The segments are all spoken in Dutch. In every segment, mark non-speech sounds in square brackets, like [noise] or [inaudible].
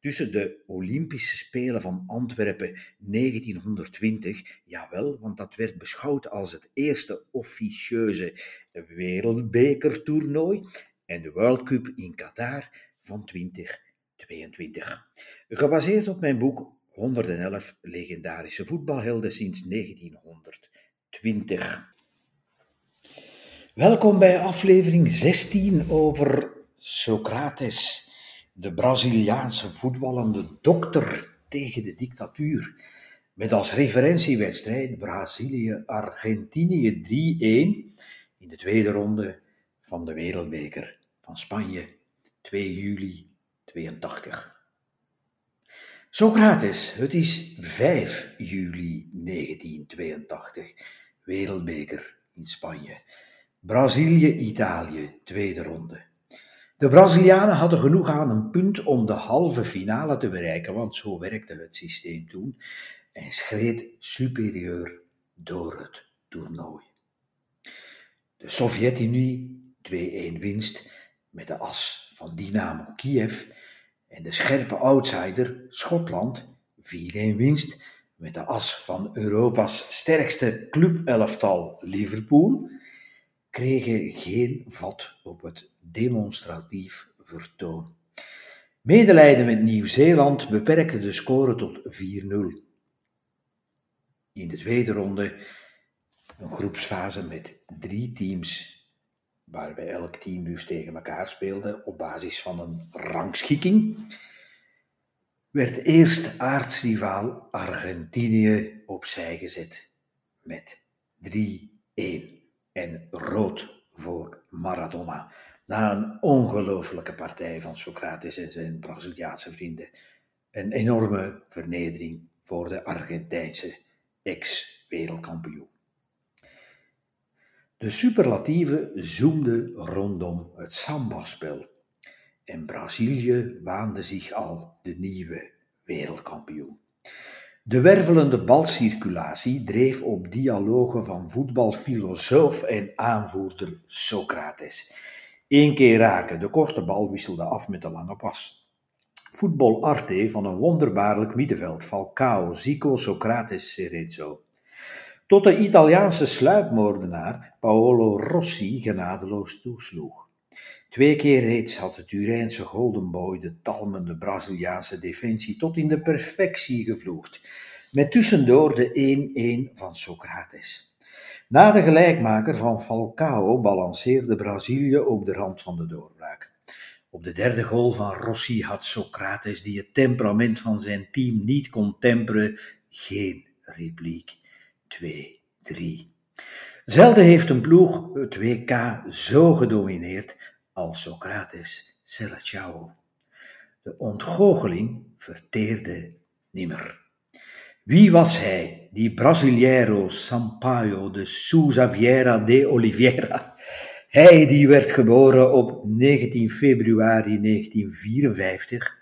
tussen de Olympische Spelen van Antwerpen 1920, jawel, want dat werd beschouwd als het eerste officieuze wereldbekertoernooi, en de World Cup in Qatar van 2022. Gebaseerd op mijn boek 111 legendarische voetbalhelden sinds 1920. Welkom bij aflevering 16 over Socrates de Braziliaanse voetballende dokter tegen de dictatuur. Met als referentiewedstrijd Brazilië-Argentinië 3-1 in de tweede ronde van de Wereldbeker van Spanje 2 juli 82. Socrates, het is 5 juli 1982, Wereldbeker in Spanje. Brazilië-Italië, tweede ronde. De Brazilianen hadden genoeg aan een punt om de halve finale te bereiken, want zo werkte het systeem toen, en schreed superieur door het toernooi. De Sovjet-Unie 2-1 winst met de as van Dynamo Kiev en de scherpe outsider Schotland 4-1 winst met de as van Europa's sterkste clubelftal Liverpool kregen geen vat op het demonstratief vertoon. Medelijden met Nieuw-Zeeland beperkte de score tot 4-0. In de tweede ronde een groepsfase met drie teams, waarbij elk team dus tegen elkaar speelde op basis van een rangschikking, werd eerst aartsrivaal Argentinië opzij gezet met 3-1 en rood voor Maradona. Na een ongelofelijke partij van Socrates en zijn Braziliaanse vrienden. Een enorme vernedering voor de Argentijnse ex-wereldkampioen. De superlatieven zoomden rondom het samba-spel en Brazilië waande zich al de nieuwe wereldkampioen. De wervelende balcirculatie dreef op dialogen van voetbalfilosoof en aanvoerder Socrates. Eén keer raken, de korte bal wisselde af met de lange pas. Voetbal arte van een wonderbaarlijk middenveld, Falcao, Zico, Socrates, Cerezo. Tot de Italiaanse sluipmoordenaar Paolo Rossi genadeloos toesloeg. Twee keer reeds had de Turijnse Golden Boy de talmende Braziliaanse defensie tot in de perfectie gevloerd, met tussendoor de 1-1 van Socrates. Na de gelijkmaker van Falcao balanceerde Brazilië op de rand van de doorbraak. Op de derde goal van Rossi had Socrates, die het temperament van zijn team niet kon temperen, geen repliek. 2-3. Zelden heeft een ploeg het WK zo gedomineerd als Socrates Ciao. De ontgoocheling verteerde nimmer. Wie was hij, die Brasileiro Sampaio de Souza Vieira de Oliveira? [laughs] Hij die werd geboren op 19 februari 1954.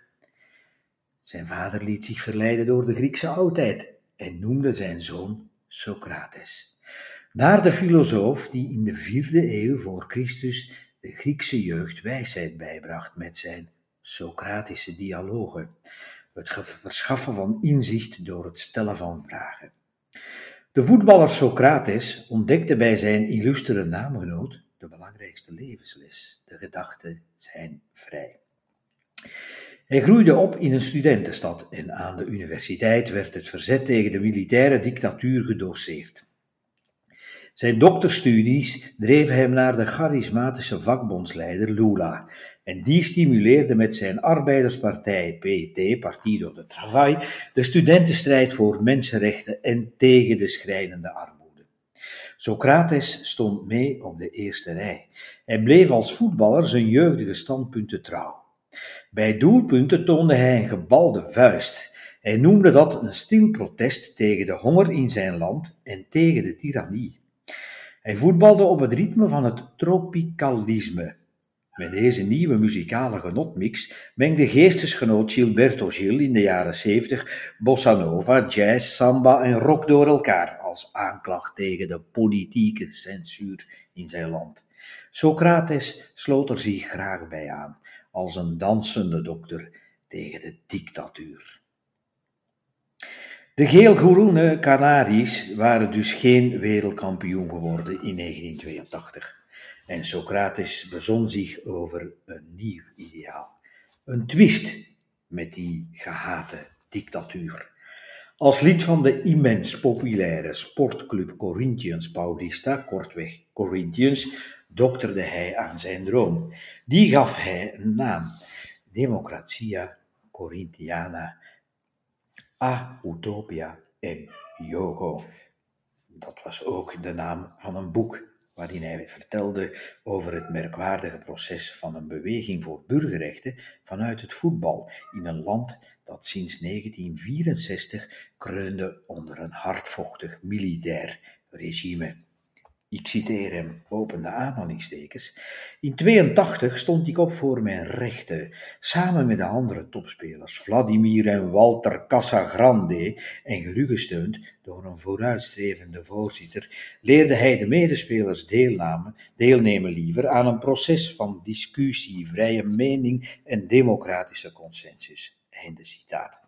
Zijn vader liet zich verleiden door de Griekse oudheid en noemde zijn zoon Socrates. Naar de filosoof die in de vierde eeuw voor Christus de Griekse jeugd wijsheid bijbracht met zijn Socratische dialogen, het verschaffen van inzicht door het stellen van vragen. De voetballer Socrates ontdekte bij zijn illustere naamgenoot de belangrijkste levensles: de gedachten zijn vrij. Hij groeide op in een studentenstad en aan de universiteit werd het verzet tegen de militaire dictatuur gedoseerd. Zijn dokterstudies dreven hem naar de charismatische vakbondsleider Lula. En die stimuleerde met zijn arbeiderspartij PT, Partido de Travail, de studentenstrijd voor mensenrechten en tegen de schrijnende armoede. Socrates stond mee op de eerste rij. Hij bleef als voetballer zijn jeugdige standpunten trouw. Bij doelpunten toonde hij een gebalde vuist Hij noemde dat een stil protest tegen de honger in zijn land en tegen de tirannie. Hij voetbalde op het ritme van het tropicalisme. Met deze nieuwe muzikale genotmix mengde geestesgenoot Gilberto Gil in de jaren 70 bossa nova, jazz, samba en rock door elkaar als aanklacht tegen de politieke censuur in zijn land. Socrates sloot er zich graag bij aan, als een dansende dokter tegen de dictatuur. De geelgroene Canaries waren dus geen wereldkampioen geworden in 1982. En Socrates bezon zich over een nieuw ideaal. Een twist met die gehate dictatuur. Als lid van de immens populaire sportclub Corinthians Paulista, kortweg Corinthians, dokterde hij aan zijn droom. Die gaf hij een naam: Democratia Corinthiana a Utopia en Yogo. Dat was ook de naam van een boek waarin hij vertelde over het merkwaardige proces van een beweging voor burgerrechten vanuit het voetbal in een land dat sinds 1964 kreunde onder een hardvochtig militair regime. Ik citeer hem, opende aanhalingstekens. In 82 stond ik op voor mijn rechten, samen met de andere topspelers, Vladimir en Walter Casagrande, en gerugesteund door een vooruitstrevende voorzitter, leerde hij de medespelers deelnemen, deelnemen liever aan een proces van discussie, vrije mening en democratische consensus. Einde citaat.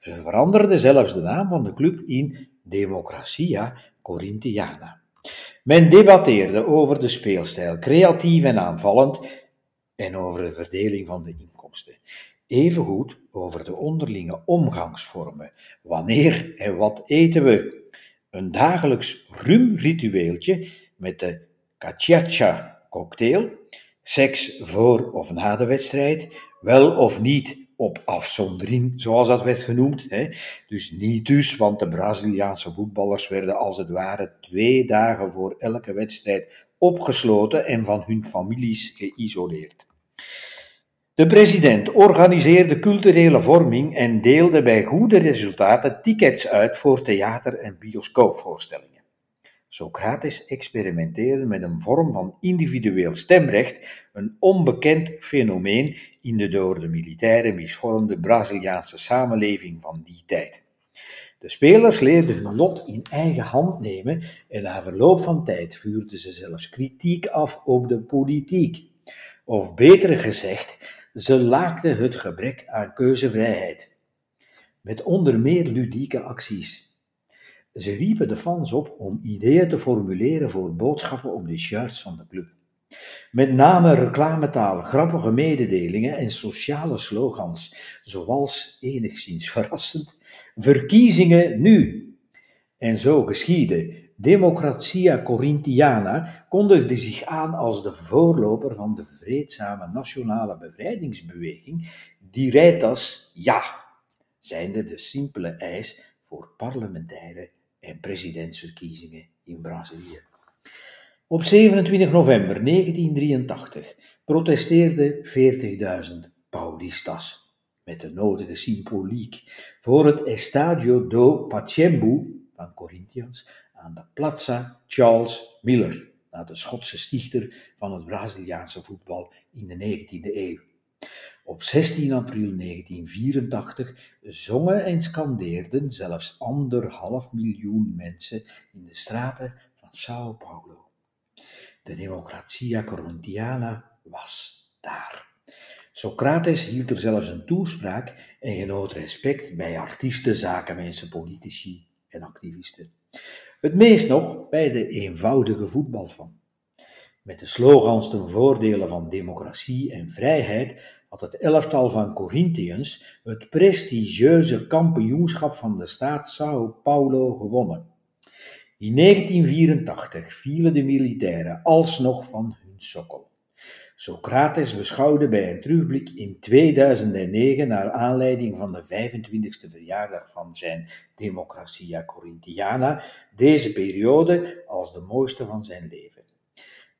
Ze veranderden zelfs de naam van de club in Democratia Corinthiana. Men debatteerde over de speelstijl, creatief en aanvallend, en over de verdeling van de inkomsten. Evengoed over de onderlinge omgangsvormen. Wanneer en wat eten we? Een dagelijks rumritueeltje met de cachacha cocktail, seks voor of na de wedstrijd, wel of niet op afzondering, zoals dat werd genoemd. Dus niet dus, want de Braziliaanse voetballers werden als het ware twee dagen voor elke wedstrijd opgesloten en van hun families geïsoleerd. De president organiseerde culturele vorming en deelde bij goede resultaten tickets uit voor theater- en bioscoopvoorstellingen. Socrates experimenteerde met een vorm van individueel stemrecht, een onbekend fenomeen in de door de militairen misvormde Braziliaanse samenleving van die tijd. De spelers leerden hun lot in eigen hand nemen en na verloop van tijd vuurden ze zelfs kritiek af op de politiek. Of beter gezegd, ze laakten het gebrek aan keuzevrijheid. Met onder meer ludieke acties. Ze riepen de fans op om ideeën te formuleren voor boodschappen op de shirts van de club. Met name reclametaal, grappige mededelingen en sociale slogans, zoals enigszins verrassend: verkiezingen nu. En zo geschiedde. Democratia Corinthiana kondigde zich aan als de voorloper van de vreedzame nationale bevrijdingsbeweging Direitas Ja, zijnde de simpele eis voor parlementaire en presidentsverkiezingen in Brazilië. Op 27 november 1983 protesteerden 40.000 Paulistas met de nodige symboliek voor het Estadio do Pacaembu van Corinthians aan de Plaza Charles Miller, naar de Schotse stichter van het Braziliaanse voetbal in de 19e eeuw. Op 16 april 1984 zongen en scandeerden zelfs anderhalf miljoen mensen in de straten van Sao Paulo. De Democratia Corinthiana was daar. Socrates hield er zelfs een toespraak en genoot respect bij artiesten, zakenmensen, politici en activisten. Het meest nog bij de eenvoudige voetbalvan. Met de slogans ten voordele van democratie en vrijheid had het elftal van Corinthians het prestigieuze kampioenschap van de staat Sao Paulo gewonnen. In 1984 vielen de militairen alsnog van hun sokkel. Socrates beschouwde bij een terugblik in 2009 naar aanleiding van de 25e verjaardag van zijn Democratia Corinthiana deze periode als de mooiste van zijn leven.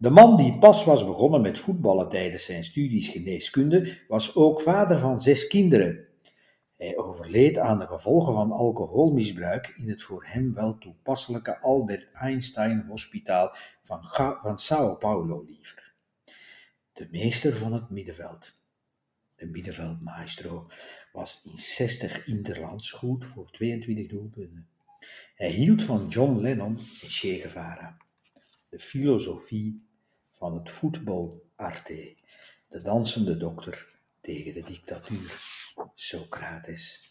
De man die pas was begonnen met voetballen tijdens zijn studies geneeskunde, was ook vader van zes kinderen. Hij overleed aan de gevolgen van alcoholmisbruik in het voor hem wel toepasselijke Albert Einstein Hospitaal van, van Sao Paulo liever. De meester van het middenveld, de middenveldmaestro, was in 60 interlands goed voor 22 doelpunten. Hij hield van John Lennon en Che Guevara. De filosofie van het voetbal arte, de dansende dokter tegen de dictatuur, Socrates.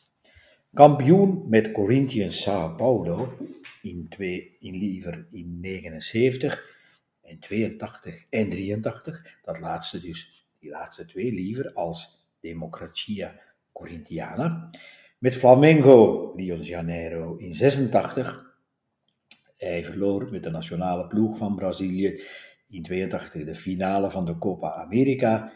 Kampioen met Corinthians Sao Paulo in, twee, in liever in 79 en 82 en 83, dat laatste dus, die laatste twee liever als Democratia Corintiana. Met Flamengo Rio de Janeiro in 86. Hij verloor met de nationale ploeg van Brazilië in 82 de finale van de Copa America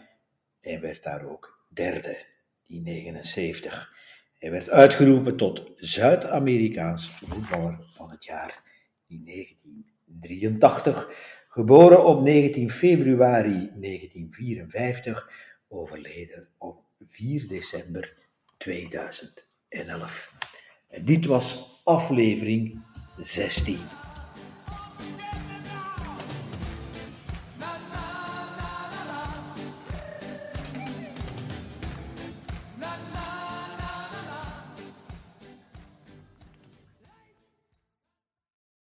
en werd daar ook derde in 79. Hij werd uitgeroepen tot Zuid-Amerikaans voetballer van het jaar in 1983. Geboren op 19 februari 1954, overleden op 4 december 2011. En dit was aflevering 16.